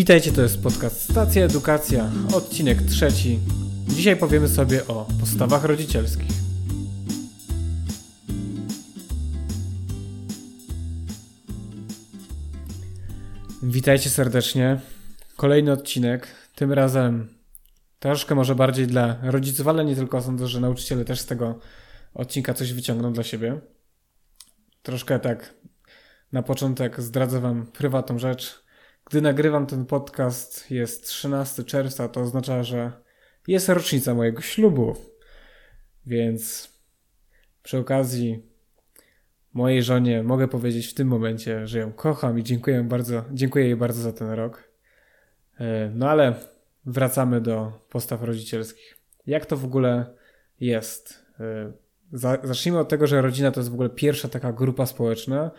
Witajcie, to jest podcast Stacja Edukacja, odcinek trzeci. Dzisiaj powiemy sobie o postawach rodzicielskich. Witajcie serdecznie. Kolejny odcinek. Tym razem troszkę może bardziej dla rodziców, ale nie tylko. Sądzę, że nauczyciele też z tego odcinka coś wyciągną dla siebie. Troszkę tak na początek zdradzę Wam prywatną rzecz. Gdy nagrywam ten podcast, jest 13 czerwca, to oznacza, że jest rocznica mojego ślubu. Więc przy okazji mojej żonie mogę powiedzieć w tym momencie, że ją kocham i dziękuję bardzo, dziękuję jej bardzo za ten rok. E, no ale wracamy do postaw rodzicielskich. Jak to w ogóle jest? E, zacznijmy od tego, że rodzina to jest w ogóle pierwsza taka grupa społeczna,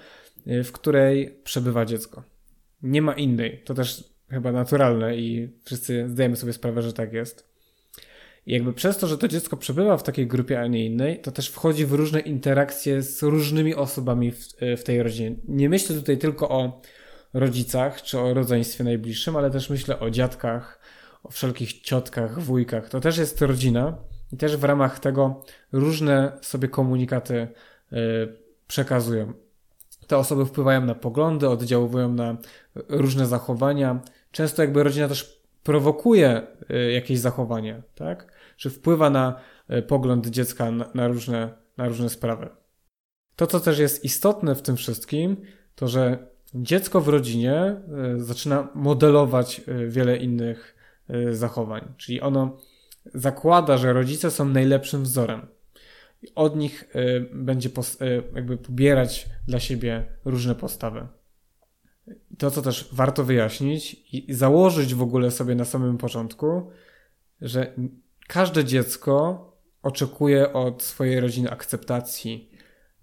e, w której przebywa dziecko. Nie ma innej. To też chyba naturalne i wszyscy zdajemy sobie sprawę, że tak jest. I jakby przez to, że to dziecko przebywa w takiej grupie, a nie innej, to też wchodzi w różne interakcje z różnymi osobami w, w tej rodzinie. Nie myślę tutaj tylko o rodzicach czy o rodzeństwie najbliższym, ale też myślę o dziadkach, o wszelkich ciotkach, wujkach. To też jest rodzina i też w ramach tego różne sobie komunikaty y, przekazują. Te osoby wpływają na poglądy, oddziałują na różne zachowania. Często jakby rodzina też prowokuje y, jakieś zachowanie, tak? Czy wpływa na y, pogląd dziecka na, na, różne, na różne sprawy. To, co też jest istotne w tym wszystkim, to że dziecko w rodzinie y, zaczyna modelować wiele innych zachowań. Czyli ono zakłada, że rodzice są najlepszym wzorem. Od nich będzie jakby pobierać dla siebie różne postawy to, co też warto wyjaśnić i założyć w ogóle sobie na samym początku, że każde dziecko oczekuje od swojej rodziny akceptacji,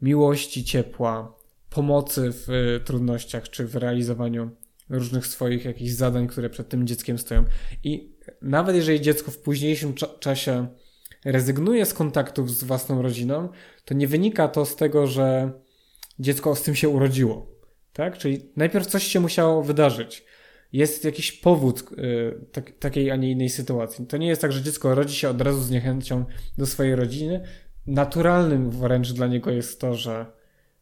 miłości, ciepła, pomocy w y, trudnościach czy w realizowaniu różnych swoich jakichś zadań, które przed tym dzieckiem stoją. I nawet jeżeli dziecko w późniejszym cza czasie rezygnuje z kontaktów z własną rodziną, to nie wynika to z tego, że dziecko z tym się urodziło tak? Czyli najpierw coś się musiało wydarzyć. Jest jakiś powód y, tak, takiej, a nie innej sytuacji. To nie jest tak, że dziecko rodzi się od razu z niechęcią do swojej rodziny. Naturalnym wręcz dla niego jest to, że,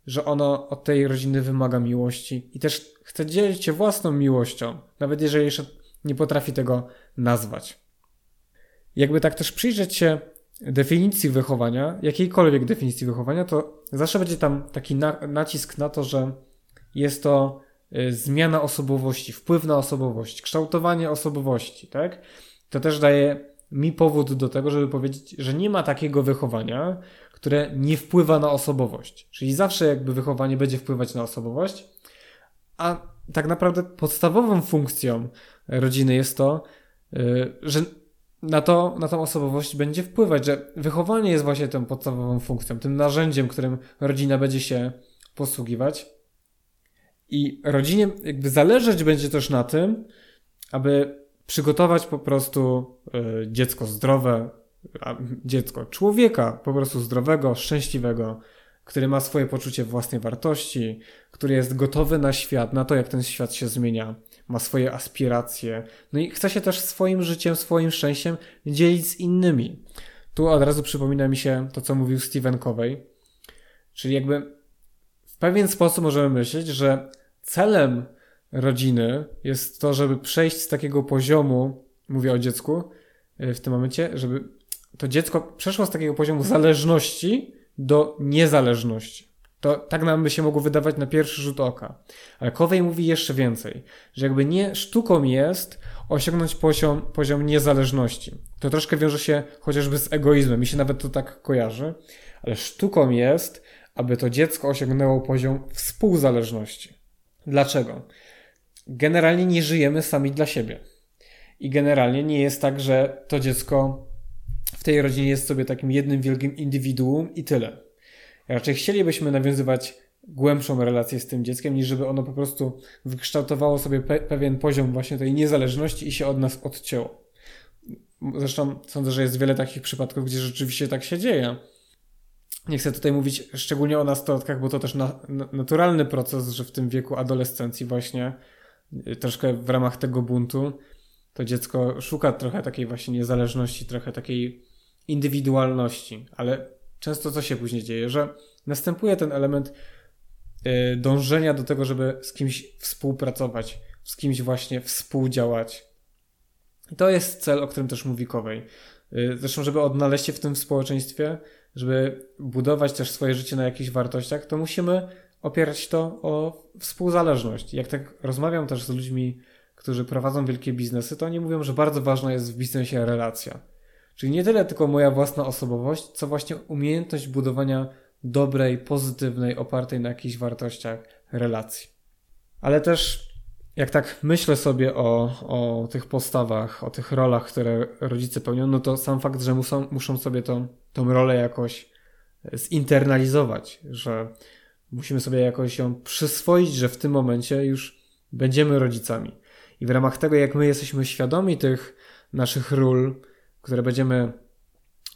że ono od tej rodziny wymaga miłości i też chce dzielić się własną miłością, nawet jeżeli jeszcze nie potrafi tego nazwać. Jakby tak też przyjrzeć się definicji wychowania, jakiejkolwiek definicji wychowania, to zawsze będzie tam taki na, nacisk na to, że jest to y, zmiana osobowości, wpływ na osobowość, kształtowanie osobowości, tak? To też daje mi powód do tego, żeby powiedzieć, że nie ma takiego wychowania, które nie wpływa na osobowość. Czyli zawsze jakby wychowanie będzie wpływać na osobowość, a tak naprawdę podstawową funkcją rodziny jest to, y, że na, to, na tą osobowość będzie wpływać, że wychowanie jest właśnie tą podstawową funkcją, tym narzędziem, którym rodzina będzie się posługiwać. I rodzinie jakby zależeć będzie też na tym, aby przygotować po prostu y, dziecko zdrowe, dziecko człowieka po prostu zdrowego, szczęśliwego, który ma swoje poczucie własnej wartości, który jest gotowy na świat, na to, jak ten świat się zmienia, ma swoje aspiracje, no i chce się też swoim życiem, swoim szczęściem dzielić z innymi. Tu od razu przypomina mi się to, co mówił Steven Covey, czyli jakby w pewien sposób możemy myśleć, że celem rodziny jest to, żeby przejść z takiego poziomu, mówię o dziecku e, w tym momencie, żeby to dziecko przeszło z takiego poziomu zależności do niezależności. To tak nam by się mogło wydawać na pierwszy rzut oka. Ale Kowej mówi jeszcze więcej, że jakby nie sztuką jest osiągnąć poziom, poziom niezależności. To troszkę wiąże się chociażby z egoizmem, mi się nawet to tak kojarzy, ale sztuką jest aby to dziecko osiągnęło poziom współzależności. Dlaczego? Generalnie nie żyjemy sami dla siebie. I generalnie nie jest tak, że to dziecko w tej rodzinie jest sobie takim jednym wielkim indywiduum i tyle. Raczej chcielibyśmy nawiązywać głębszą relację z tym dzieckiem, niż żeby ono po prostu wykształtowało sobie pe pewien poziom właśnie tej niezależności i się od nas odcięło. Zresztą sądzę, że jest wiele takich przypadków, gdzie rzeczywiście tak się dzieje nie chcę tutaj mówić szczególnie o nastolatkach, bo to też na, naturalny proces, że w tym wieku adolescencji właśnie troszkę w ramach tego buntu to dziecko szuka trochę takiej właśnie niezależności, trochę takiej indywidualności, ale często co się później dzieje, że następuje ten element y, dążenia do tego, żeby z kimś współpracować, z kimś właśnie współdziałać. I to jest cel, o którym też mówi Kowej. Y, zresztą, żeby odnaleźć się w tym społeczeństwie, żeby budować też swoje życie na jakichś wartościach, to musimy opierać to o współzależność. Jak tak rozmawiam też z ludźmi, którzy prowadzą wielkie biznesy, to oni mówią, że bardzo ważna jest w biznesie relacja. Czyli nie tyle tylko moja własna osobowość, co właśnie umiejętność budowania dobrej, pozytywnej, opartej na jakichś wartościach relacji. Ale też jak tak myślę sobie o, o tych postawach, o tych rolach, które rodzice pełnią, no to sam fakt, że muszą, muszą sobie tą, tą rolę jakoś zinternalizować, że musimy sobie jakoś ją przyswoić, że w tym momencie już będziemy rodzicami. I w ramach tego, jak my jesteśmy świadomi tych naszych ról, które będziemy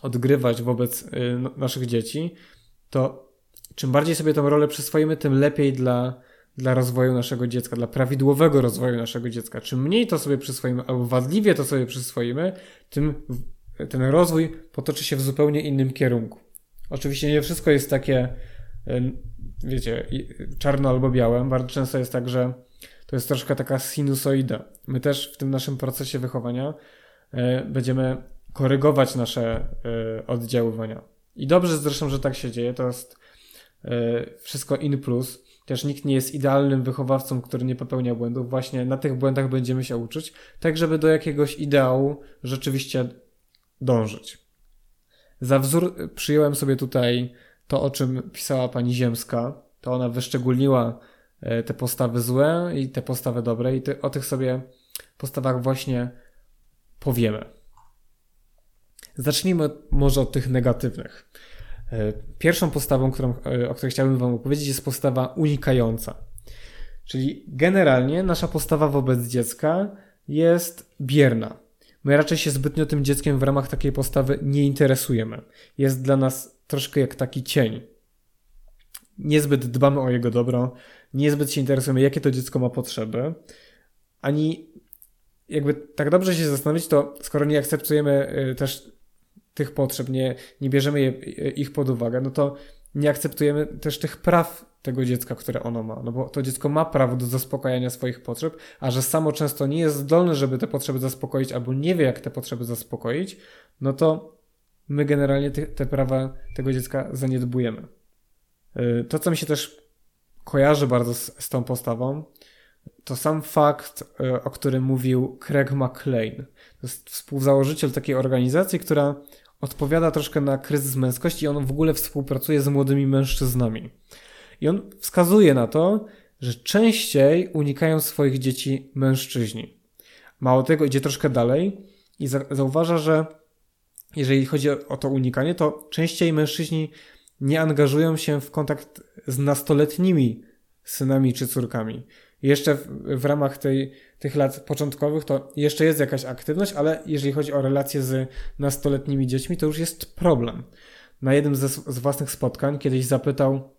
odgrywać wobec y, no, naszych dzieci, to czym bardziej sobie tę rolę przyswoimy, tym lepiej dla, dla rozwoju naszego dziecka, dla prawidłowego rozwoju naszego dziecka. Czym mniej to sobie przyswoimy, albo wadliwie to sobie przyswoimy, tym ten rozwój potoczy się w zupełnie innym kierunku. Oczywiście nie wszystko jest takie, y, wiecie, czarno albo białe. Bardzo często jest tak, że to jest troszkę taka sinusoida. My też w tym naszym procesie wychowania y, będziemy korygować nasze y, oddziaływania. I dobrze zresztą, że tak się dzieje. To jest wszystko in plus. Też nikt nie jest idealnym wychowawcą, który nie popełnia błędów. Właśnie na tych błędach będziemy się uczyć, tak żeby do jakiegoś ideału rzeczywiście dążyć. Za wzór przyjąłem sobie tutaj to, o czym pisała pani Ziemska. To ona wyszczególniła e, te postawy złe i te postawy dobre, i ty, o tych sobie postawach właśnie powiemy. Zacznijmy może od tych negatywnych. E, pierwszą postawą, którą, e, o której chciałbym Wam opowiedzieć, jest postawa unikająca. Czyli generalnie nasza postawa wobec dziecka jest bierna. My raczej się zbytnio tym dzieckiem w ramach takiej postawy nie interesujemy. Jest dla nas troszkę jak taki cień. Niezbyt dbamy o jego dobro, niezbyt się interesujemy, jakie to dziecko ma potrzeby, ani jakby tak dobrze się zastanowić, to skoro nie akceptujemy y, też tych potrzeb, nie, nie bierzemy je, ich pod uwagę, no to nie akceptujemy też tych praw tego dziecka, które ono ma. No bo to dziecko ma prawo do zaspokajania swoich potrzeb, a że samo często nie jest zdolne, żeby te potrzeby zaspokoić, albo nie wie, jak te potrzeby zaspokoić, no to my generalnie te, te prawa tego dziecka zaniedbujemy. Y, to, co mi się też kojarzy bardzo z, z tą postawą, to sam fakt, y, o którym mówił Craig McLean. To jest współzałożyciel takiej organizacji, która odpowiada troszkę na kryzys męskości i on w ogóle współpracuje z młodymi mężczyznami. I on wskazuje na to, że częściej unikają swoich dzieci mężczyźni. Mało tego, idzie troszkę dalej i zauważa, że jeżeli chodzi o to unikanie, to częściej mężczyźni nie angażują się w kontakt z nastoletnimi synami czy córkami. Jeszcze w, w ramach tej, tych lat początkowych to jeszcze jest jakaś aktywność, ale jeżeli chodzi o relacje z nastoletnimi dziećmi, to już jest problem. Na jednym ze, z własnych spotkań kiedyś zapytał,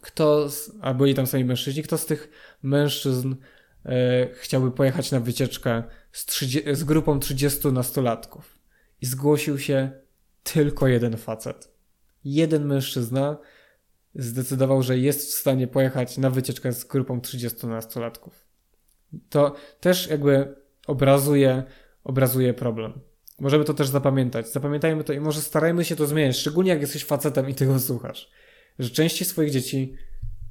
kto, z, a byli tam sami mężczyźni, kto z tych mężczyzn e, chciałby pojechać na wycieczkę z, 30, z grupą 30 nastolatków. I zgłosił się tylko jeden facet. Jeden mężczyzna zdecydował, że jest w stanie pojechać na wycieczkę z grupą 30 nastolatków. To też jakby obrazuje, obrazuje problem. Możemy to też zapamiętać. Zapamiętajmy to i może starajmy się to zmieniać, szczególnie jak jesteś facetem i tego słuchasz że częściej swoich dzieci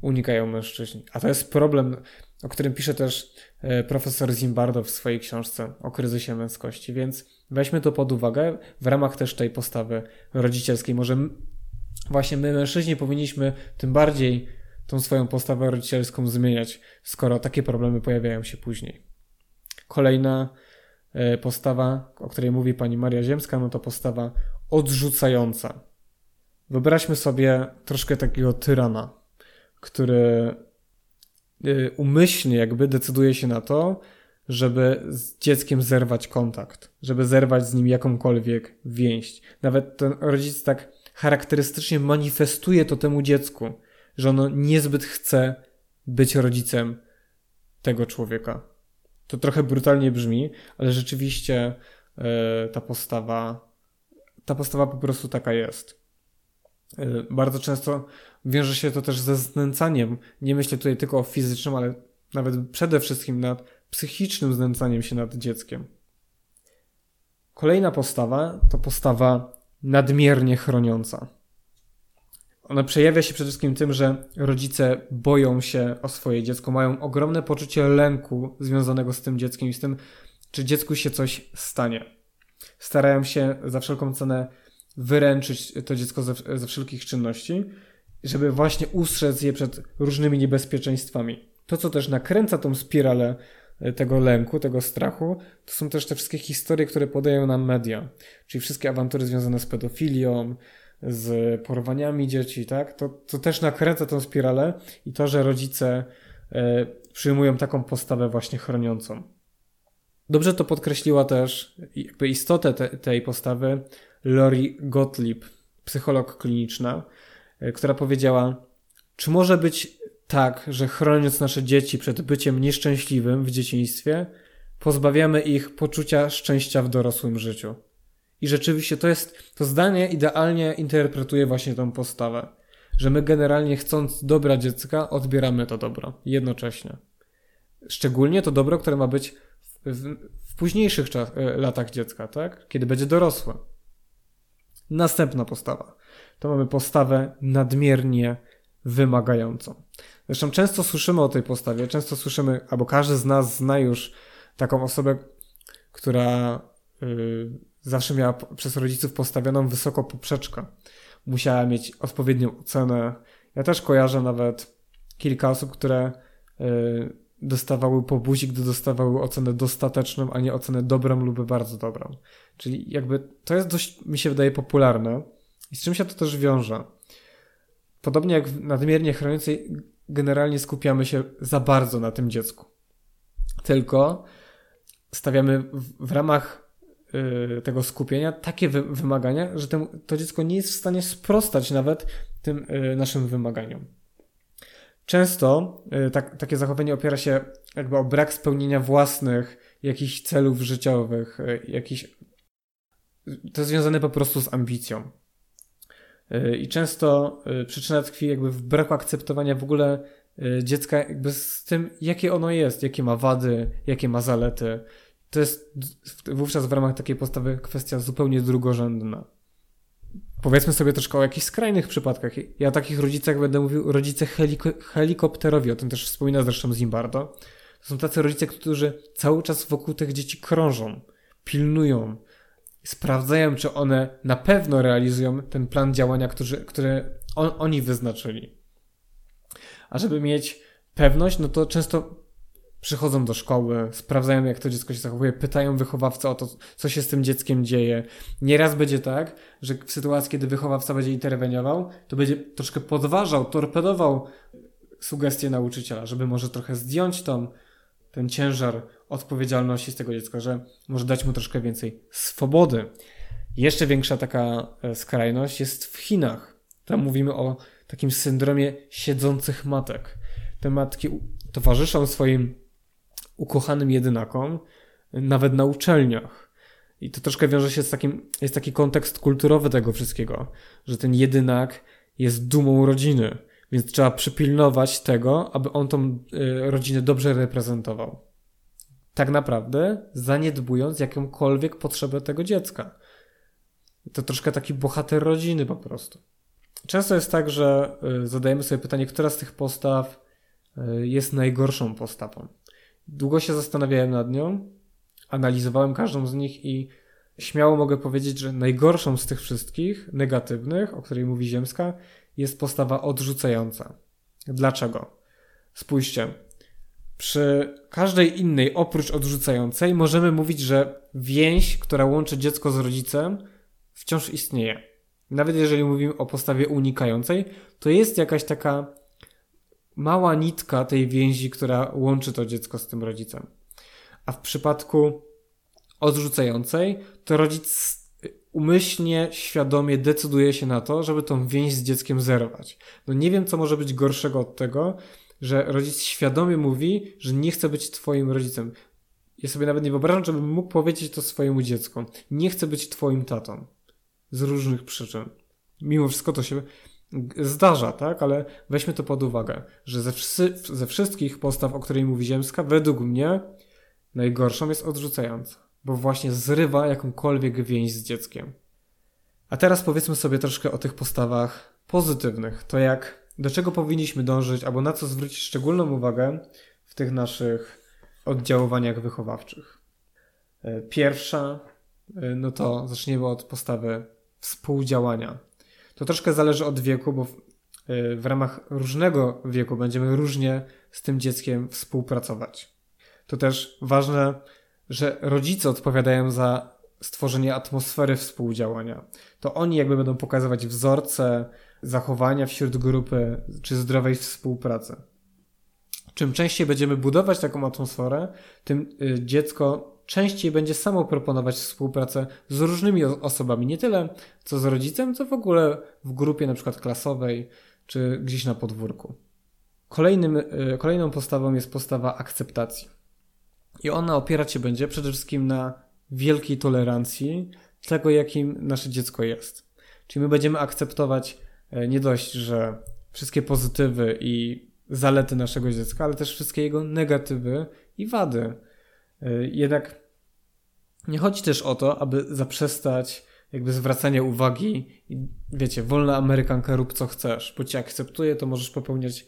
unikają mężczyźni. A to jest problem, o którym pisze też e, profesor Zimbardo w swojej książce o kryzysie męskości, więc weźmy to pod uwagę w ramach też tej postawy rodzicielskiej. Może właśnie my, mężczyźni, powinniśmy tym bardziej tą swoją postawę rodzicielską zmieniać, skoro takie problemy pojawiają się później. Kolejna e, postawa, o której mówi pani Maria Ziemska, no to postawa odrzucająca. Wyobraźmy sobie troszkę takiego tyrana, który y, umyślnie jakby decyduje się na to, żeby z dzieckiem zerwać kontakt, żeby zerwać z nim jakąkolwiek więź. Nawet ten rodzic tak charakterystycznie manifestuje to temu dziecku, że ono niezbyt chce być rodzicem tego człowieka. To trochę brutalnie brzmi, ale rzeczywiście yy, ta postawa, ta postawa po prostu taka jest. Yy, bardzo często wiąże się to też ze znęcaniem. Nie myślę tutaj tylko o fizycznym, ale nawet przede wszystkim nad psychicznym znęcaniem się nad dzieckiem. Kolejna postawa to postawa nadmiernie chroniąca. Ona przejawia się przede wszystkim tym, że rodzice boją się o swoje dziecko, mają ogromne poczucie lęku związanego z tym dzieckiem i z tym, czy dziecku się coś stanie. Starają się za wszelką cenę wyręczyć to dziecko ze, ze wszelkich czynności, żeby właśnie ustrzec je przed różnymi niebezpieczeństwami. To, co też nakręca tą spiralę tego lęku, tego strachu, to są też te wszystkie historie, które podają nam media. Czyli wszystkie awantury związane z pedofilią, z porwaniami dzieci, tak? To, to też nakręca tą spiralę i to, że rodzice e, przyjmują taką postawę właśnie chroniącą. Dobrze to podkreśliła też jakby istotę te, tej postawy Lori Gottlieb, psycholog kliniczna, e, która powiedziała, czy może być tak, że chroniąc nasze dzieci przed byciem nieszczęśliwym w dzieciństwie, pozbawiamy ich poczucia szczęścia w dorosłym życiu. I rzeczywiście to jest, to zdanie idealnie interpretuje właśnie tą postawę, że my generalnie chcąc dobra dziecka, odbieramy to dobro jednocześnie. Szczególnie to dobro, które ma być w, w, w późniejszych czas, e, latach dziecka, tak? Kiedy będzie dorosłe. Następna postawa. To mamy postawę nadmiernie wymagającą. Zresztą często słyszymy o tej postawie, często słyszymy, albo każdy z nas zna już taką osobę, która yy, zawsze miała przez rodziców postawioną wysoko poprzeczkę. Musiała mieć odpowiednią ocenę. Ja też kojarzę nawet kilka osób, które yy, dostawały po buzi, gdy dostawały ocenę dostateczną, a nie ocenę dobrą lub bardzo dobrą. Czyli jakby to jest dość, mi się wydaje, popularne. I z czym się to też wiąże? Podobnie jak w nadmiernie chroniącej generalnie skupiamy się za bardzo na tym dziecku. Tylko stawiamy w, ramach y, tego skupienia takie wy, wymagania, że to dziecko nie jest w stanie sprostać nawet tym y, naszym wymaganiom. Często y, tak, takie zachowanie opiera się jakby o brak spełnienia własnych jakichś celów życiowych, jakichś to jest związane po prostu z ambicją. I często y, przyczyna tkwi jakby w braku akceptowania w ogóle y, dziecka jakby z tym, jakie ono jest, jakie ma wady, jakie ma zalety. To jest wówczas w ramach takiej postawy kwestia zupełnie drugorzędna. Powiedzmy sobie troszkę o jakichś skrajnych przypadkach. Ja o takich rodzicach będę mówił rodzice heliko helikopterowi, o tym też wspomina zresztą Zimbardo. To są tacy rodzice, którzy cały czas wokół tych dzieci krążą, pilnują, sprawdzają, czy one na pewno realizują ten plan działania, który, który on, oni wyznaczyli. A żeby mieć pewność, no to często przychodzą do szkoły, sprawdzają, jak to dziecko się zachowuje, pytają wychowawcę o to, co się z tym dzieckiem dzieje. Nieraz będzie tak, że w sytuacji, kiedy wychowawca będzie interweniował, to będzie troszkę podważał, torpedował sugestie nauczyciela, żeby może trochę zdjąć tą, ten ciężar odpowiedzialności z tego dziecka, że może dać mu troszkę więcej swobody. Jeszcze większa taka e, skrajność jest w Chinach. Tam mówimy o takim syndromie siedzących matek. Te matki towarzyszą swoim ukochanym jedynakom, nawet na uczelniach. I to troszkę wiąże się z takim, jest taki kontekst kulturowy tego wszystkiego, że ten jedynak jest dumą rodziny, więc trzeba przypilnować tego, aby on tą y, rodzinę dobrze reprezentował tak naprawdę zaniedbując jakąkolwiek potrzebę tego dziecka. To troszkę taki bohater rodziny po prostu. Często jest tak, że y, zadajemy sobie pytanie, która z tych postaw y, jest najgorszą postawą. Długo się zastanawiałem nad nią, analizowałem każdą z nich i śmiało mogę powiedzieć, że najgorszą z tych wszystkich negatywnych, o której mówi Ziemska, jest postawa odrzucająca. Dlaczego? Spójrzcie, przy każdej innej, oprócz odrzucającej, możemy mówić, że więź, która łączy dziecko z rodzicem, wciąż istnieje. Nawet jeżeli mówimy o postawie unikającej, to jest jakaś taka mała nitka tej więzi, która łączy to dziecko z tym rodzicem. A w przypadku odrzucającej, to rodzic umyślnie, świadomie decyduje się na to, żeby tą więź z dzieckiem zerwać. No nie wiem, co może być gorszego od tego, że rodzic świadomie mówi, że nie chce być twoim rodzicem. Ja sobie nawet nie wyobrażam, żebym mógł powiedzieć to swojemu dziecku. Nie chcę być twoim tatą. Z różnych przyczyn. Mimo wszystko to się zdarza, tak? Ale weźmy to pod uwagę, że ze, wszy ze wszystkich postaw, o której mówi Ziemska, według mnie najgorszą jest odrzucająca, bo właśnie zrywa jakąkolwiek więź z dzieckiem. A teraz powiedzmy sobie troszkę o tych postawach pozytywnych. To jak, do czego powinniśmy dążyć, albo na co zwrócić szczególną uwagę w tych naszych oddziaływaniach wychowawczych. E, pierwsza, e, no to zaczniemy od postawy współdziałania. To troszkę zależy od wieku, bo w, e, w ramach różnego wieku będziemy różnie z tym dzieckiem współpracować. To też ważne, że rodzice odpowiadają za stworzenie atmosfery współdziałania. To oni jakby będą pokazywać wzorce zachowania wśród grupy czy zdrowej współpracy. Czym częściej będziemy budować taką atmosferę, tym y, dziecko częściej będzie samo proponować współpracę z różnymi osobami, nie tyle co z rodzicem, co w ogóle w grupie na przykład klasowej czy gdzieś na podwórku. Kolejnym, y, kolejną postawą jest postawa akceptacji. I ona opierać się będzie przede wszystkim na wielkiej tolerancji tego, jakim nasze dziecko jest. Czyli my będziemy akceptować e, nie dość, że wszystkie pozytywy i zalety naszego dziecka, ale też wszystkie jego negatywy i wady. E, jednak nie chodzi też o to, aby zaprzestać jakby zwracania uwagi i wiecie, wolna Amerykanka rób co chcesz, bo cię akceptuje, to możesz popełniać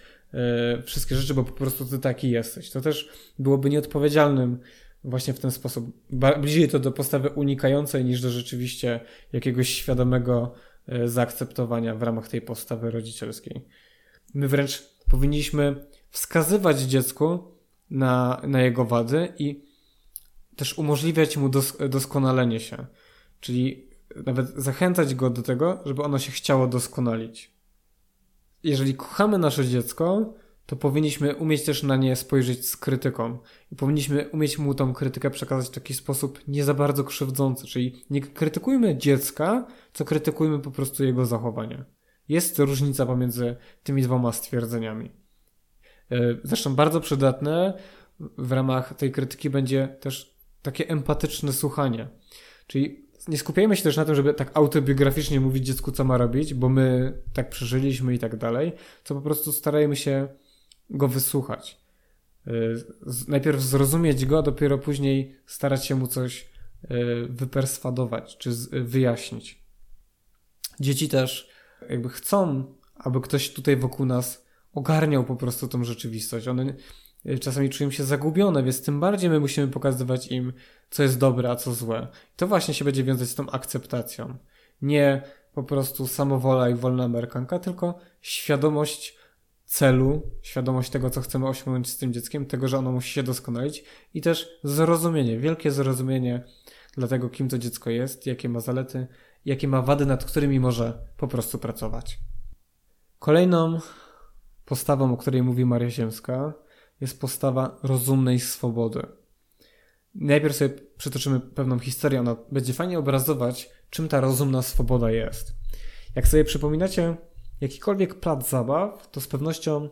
wszystkie rzeczy, bo po prostu ty taki jesteś. To też byłoby nieodpowiedzialnym właśnie w ten sposób. Bliżej to do postawy unikającej niż do rzeczywiście jakiegoś świadomego e, zaakceptowania w ramach tej postawy rodzicielskiej. My wręcz powinniśmy wskazywać dziecku na, na jego wady i też umożliwiać mu dos doskonalenie się. Czyli nawet zachęcać go do tego, żeby ono się chciało doskonalić. Jeżeli kochamy nasze dziecko, to powinniśmy umieć też na nie spojrzeć z krytyką. I powinniśmy umieć mu tą krytykę przekazać w taki sposób nie za bardzo krzywdzący. Czyli nie krytykujmy dziecka, co krytykujmy po prostu jego zachowanie. Jest różnica pomiędzy tymi dwoma stwierdzeniami. E, zresztą bardzo przydatne w ramach tej krytyki będzie też takie empatyczne słuchanie. Czyli nie skupiajmy się też na tym, żeby tak autobiograficznie mówić dziecku, co ma robić, bo my tak przeżyliśmy i tak dalej, co po prostu starajmy się go wysłuchać. Y, najpierw zrozumieć go, a dopiero później starać się mu coś y, wyperswadować czy wyjaśnić. Dzieci też jakby chcą, aby ktoś tutaj wokół nas ogarniał po prostu tą rzeczywistość. One czasami czują się zagubione, więc tym bardziej my musimy pokazywać im, co jest dobre, a co złe. I to właśnie się będzie wiązać z tą akceptacją. Nie po prostu samowola i wolna amerykanka, tylko świadomość celu, świadomość tego, co chcemy osiągnąć z tym dzieckiem, tego, że ono musi się doskonalić i też zrozumienie, wielkie zrozumienie dla tego, kim to dziecko jest, jakie ma zalety, jakie ma wady, nad którymi może po prostu pracować. Kolejną postawą, o której mówi Maria Ziemska, jest postawa rozumnej swobody. Najpierw sobie przytoczymy pewną historię, ona będzie fajnie obrazować, czym ta rozumna swoboda jest. Jak sobie przypominacie, jakikolwiek plac zabaw, to z pewnością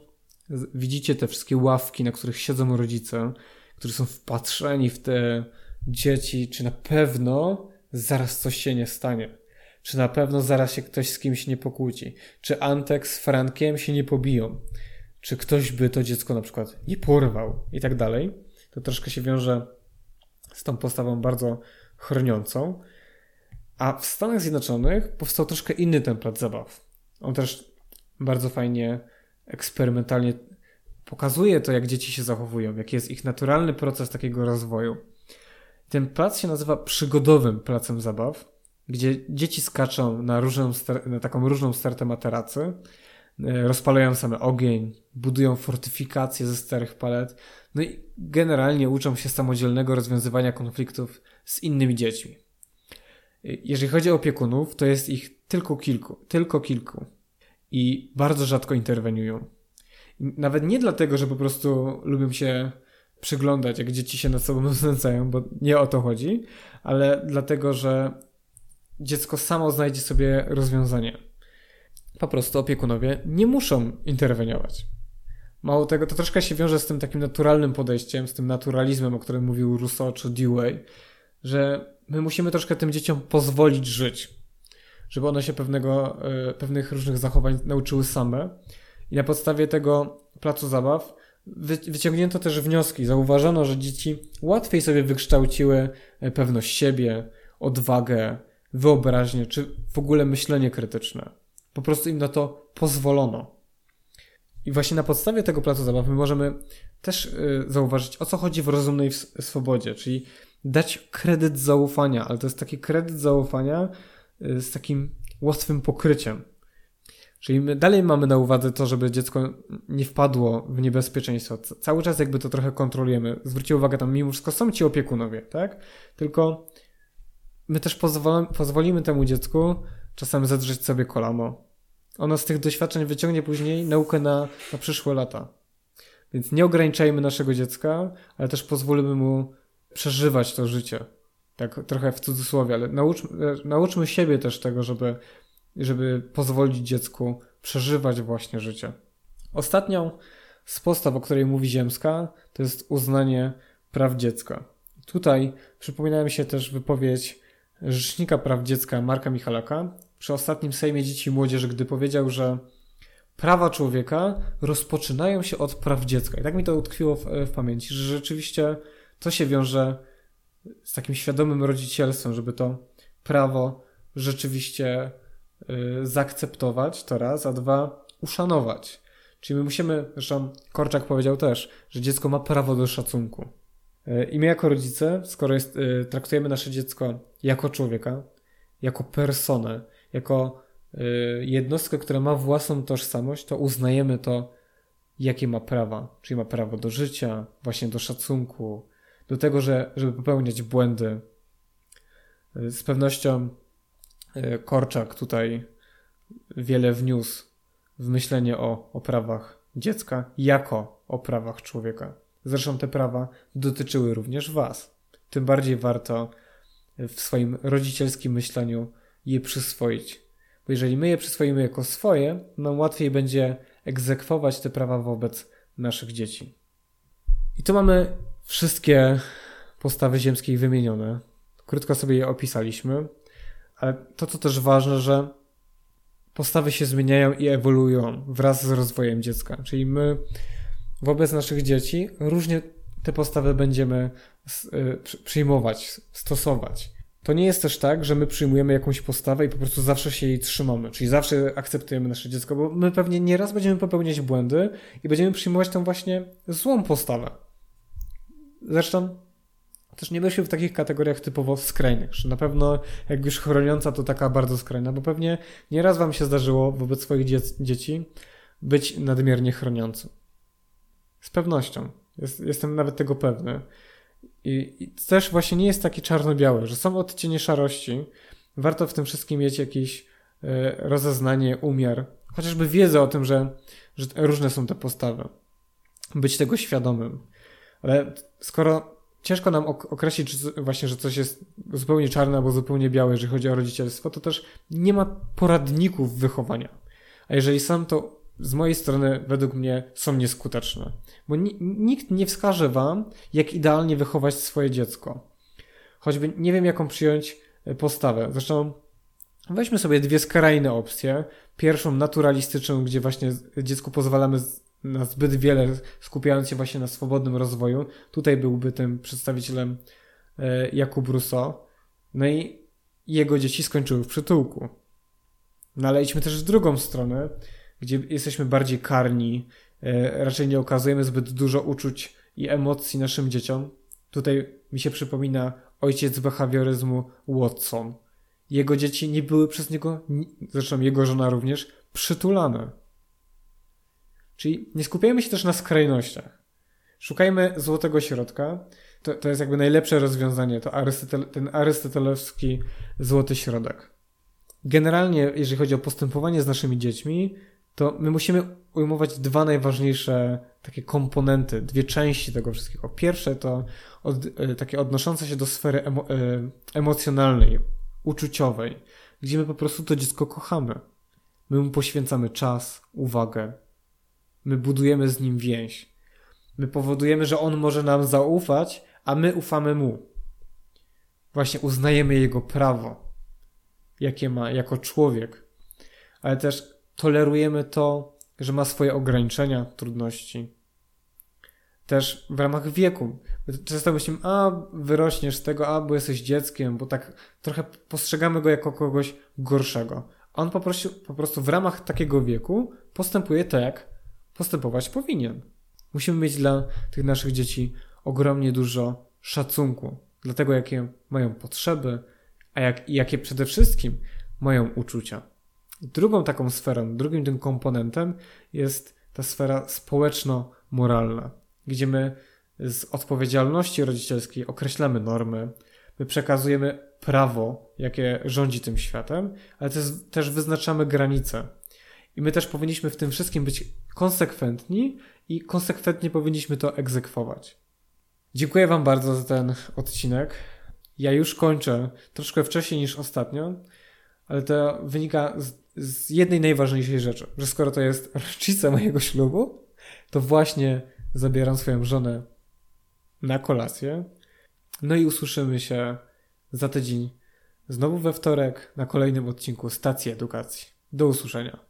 widzicie te wszystkie ławki, na których siedzą rodzice, którzy są wpatrzeni w te dzieci, czy na pewno zaraz coś się nie stanie. Czy na pewno zaraz się ktoś z kimś nie pokłóci? Czy Antek z Frankiem się nie pobiją? Czy ktoś by to dziecko na przykład nie porwał? I tak dalej. To troszkę się wiąże z tą postawą bardzo chroniącą. A w Stanach Zjednoczonych powstał troszkę inny ten plac zabaw. On też bardzo fajnie, eksperymentalnie pokazuje to, jak dzieci się zachowują, jaki jest ich naturalny proces takiego rozwoju. Ten plac się nazywa przygodowym placem zabaw, gdzie dzieci skaczą na, różną, na taką różną stertę materacy, rozpalają same ogień, budują fortyfikacje ze starych palet, no i generalnie uczą się samodzielnego rozwiązywania konfliktów z innymi dziećmi. E, jeżeli chodzi o opiekunów, to jest ich tylko kilku, tylko kilku i bardzo rzadko interweniują. Nawet nie dlatego, że po prostu lubią się przyglądać, jak dzieci się nad sobą znęcają, bo nie o to chodzi, ale dlatego, że dziecko samo znajdzie sobie rozwiązanie. Po prostu opiekunowie nie muszą interweniować. Mało tego, to troszkę się wiąże z tym takim naturalnym podejściem, z tym naturalizmem, o którym mówił Rousseau czy Dewey, że my musimy troszkę tym dzieciom pozwolić żyć, żeby one się pewnego, e, pewnych różnych zachowań nauczyły same. I na podstawie tego placu zabaw wyciągnięto też wnioski. Zauważono, że dzieci łatwiej sobie wykształciły e, pewność siebie, odwagę, wyobraźnię, czy w ogóle myślenie krytyczne. Po prostu im na to pozwolono. I właśnie na podstawie tego placu zabaw my możemy też y, zauważyć, o co chodzi w rozumnej swobodzie, czyli dać kredyt zaufania, ale to jest taki kredyt zaufania y, z takim łatwym pokryciem. Czyli my dalej mamy na uwadze to, żeby dziecko nie wpadło w niebezpieczeństwo. Cały czas jakby to trochę kontrolujemy. Zwróćcie uwagę, tam mimo wszystko są ci opiekunowie, tak? Tylko my też pozwolimy temu dziecku czasem zedrzeć sobie kolano, ono z tych doświadczeń wyciągnie później naukę na, na przyszłe lata. Więc nie ograniczajmy naszego dziecka, ale też pozwólmy mu przeżywać to życie. Tak trochę w cudzysłowie, ale nauczmy, nauczmy siebie też tego, żeby, żeby pozwolić dziecku przeżywać właśnie życie. Ostatnią z postaw, o której mówi Ziemska, to jest uznanie praw dziecka. Tutaj przypomina mi się też wypowiedź Rzecznika Praw Dziecka Marka Michalaka, przy ostatnim Sejmie Dzieci i Młodzieży, gdy powiedział, że prawa człowieka rozpoczynają się od praw dziecka. I tak mi to utkwiło w, w pamięci, że rzeczywiście to się wiąże z takim świadomym rodzicielstwem, żeby to prawo rzeczywiście y, zaakceptować, to raz, a dwa, uszanować. Czyli my musimy, zresztą Korczak powiedział też, że dziecko ma prawo do szacunku. Y, I my jako rodzice, skoro jest, y, traktujemy nasze dziecko jako człowieka, jako personę, jako y, jednostkę, która ma własną tożsamość, to uznajemy to, jakie ma prawa. Czyli ma prawo do życia, właśnie do szacunku, do tego, że, żeby popełniać błędy. Z pewnością Korczak tutaj wiele wniósł w myślenie o, o prawach dziecka jako o prawach człowieka. Zresztą te prawa dotyczyły również Was. Tym bardziej warto w swoim rodzicielskim myśleniu je przyswoić. Bo jeżeli my je przyswoimy jako swoje, nam łatwiej będzie egzekwować te prawa wobec naszych dzieci. I tu mamy wszystkie postawy ziemskie wymienione. Krótko sobie je opisaliśmy, ale to, co też ważne, że postawy się zmieniają i ewoluują wraz z rozwojem dziecka. Czyli my wobec naszych dzieci różnie te postawy będziemy y, przyjmować, stosować. To nie jest też tak, że my przyjmujemy jakąś postawę i po prostu zawsze się jej trzymamy, czyli zawsze akceptujemy nasze dziecko, bo my pewnie nieraz będziemy popełniać błędy i będziemy przyjmować tą właśnie złą postawę. Zresztą też nie myślę w takich kategoriach typowo skrajnych, że na pewno jak już chroniąca to taka bardzo skrajna, bo pewnie nieraz wam się zdarzyło wobec swoich dzieci być nadmiernie chroniącym. Z pewnością. Jest, jestem nawet tego pewny. I, I też właśnie nie jest taki czarno-biały, że są odcienie szarości. Warto w tym wszystkim mieć jakieś e, rozeznanie, umiar, chociażby wiedzę o tym, że, że różne są te postawy. Być tego świadomym. Ale skoro ciężko nam określić właśnie, że coś jest zupełnie czarne albo zupełnie białe, jeżeli chodzi o rodzicielstwo, to też nie ma poradników wychowania. A jeżeli sam, to z mojej strony według mnie są nieskuteczne. Bo nikt nie wskaże wam, jak idealnie wychować swoje dziecko. Choćby nie wiem, jaką przyjąć e, postawę. Zresztą weźmy sobie dwie skrajne opcje. Pierwszą naturalistyczną, gdzie właśnie dziecku pozwalamy na zbyt wiele, skupiając się właśnie na swobodnym rozwoju. Tutaj byłby tym przedstawicielem e, Jakub Rousseau. No i jego dzieci skończyły w przytułku. No ale idźmy też w drugą stronę, gdzie jesteśmy bardziej karni, e, raczej nie okazujemy zbyt dużo uczuć i emocji naszym dzieciom. Tutaj mi się przypomina ojciec behawioryzmu Watson. Jego dzieci nie były przez niego, zresztą jego żona również, przytulane. Czyli nie skupiajmy się też na skrajnościach. Szukajmy złotego środka. To, to jest jakby najlepsze rozwiązanie, to Arystotel, ten arystotelowski złoty środek. Generalnie, jeżeli chodzi o postępowanie z naszymi dziećmi, to my musimy ujmować dwa najważniejsze takie komponenty, dwie części tego wszystkiego. Pierwsze to od, e, takie odnoszące się do sfery emo, e, emocjonalnej, uczuciowej, gdzie my po prostu to dziecko kochamy. My mu poświęcamy czas, uwagę. My budujemy z nim więź. My powodujemy, że on może nam zaufać, a my ufamy mu. Właśnie uznajemy jego prawo, jakie ma jako człowiek, ale też tolerujemy to, że ma swoje ograniczenia, trudności. Też w ramach wieku. Często myślimy, a wyrośniesz z tego, a bo jesteś dzieckiem, bo tak trochę postrzegamy go jako kogoś gorszego. A on po prostu, po prostu w ramach takiego wieku postępuje tak, jak postępować powinien. Musimy mieć dla tych naszych dzieci ogromnie dużo szacunku dla tego, jakie mają potrzeby, a jak, jakie przede wszystkim mają uczucia. Drugą taką sferą, drugim tym komponentem jest ta sfera społeczno-moralna, gdzie my z odpowiedzialności rodzicielskiej określamy normy, my przekazujemy prawo, jakie rządzi tym światem, ale też, też wyznaczamy granice. I my też powinniśmy w tym wszystkim być konsekwentni i konsekwentnie powinniśmy to egzekwować. Dziękuję Wam bardzo za ten odcinek. Ja już kończę troszkę wcześniej niż ostatnio, ale to wynika z, z jednej najważniejszej rzeczy, że skoro to jest rocznica mojego ślubu, to właśnie zabieram swoją żonę na kolację. No i usłyszymy się za tydzień znowu we wtorek na kolejnym odcinku Stacji Edukacji. Do usłyszenia.